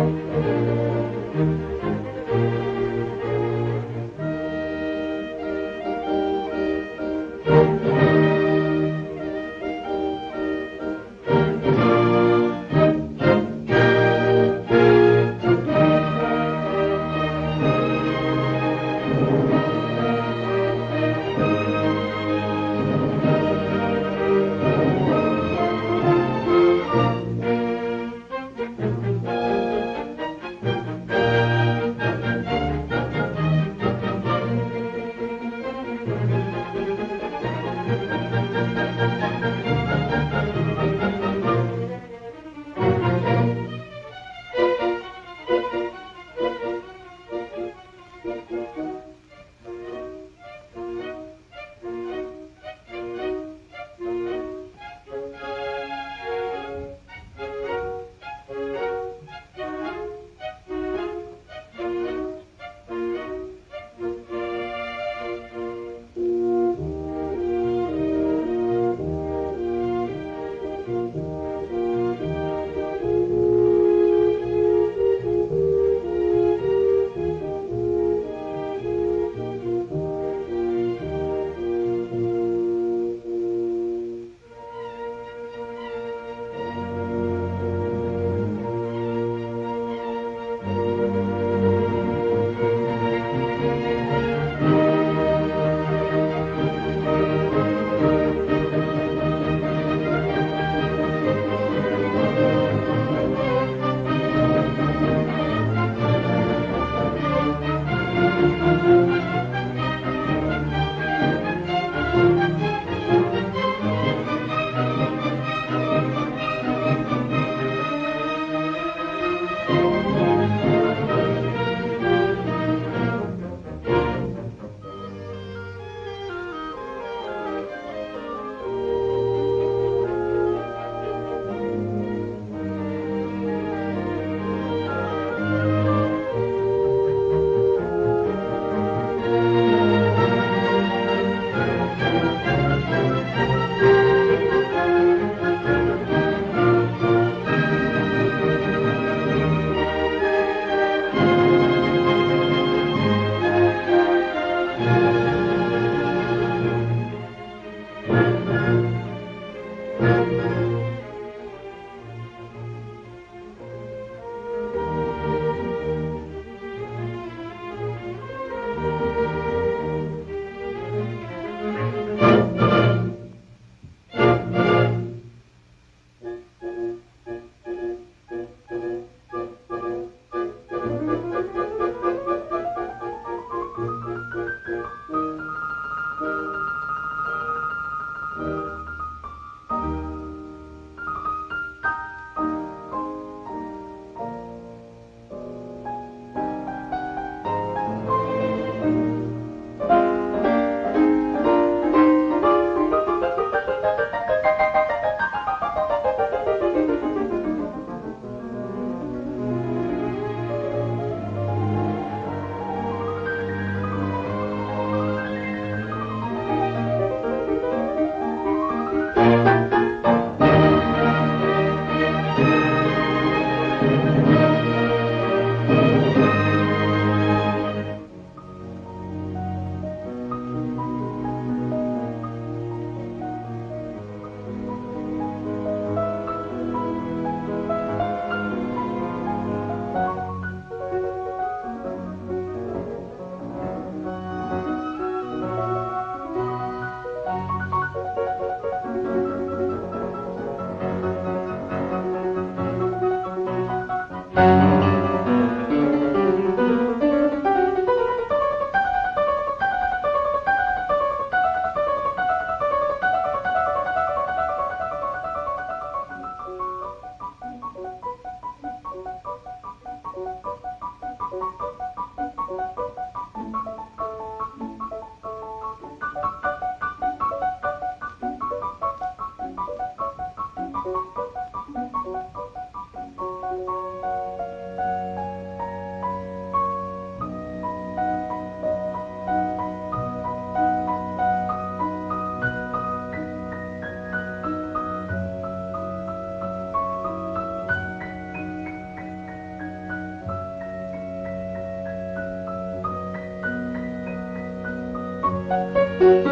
Música Música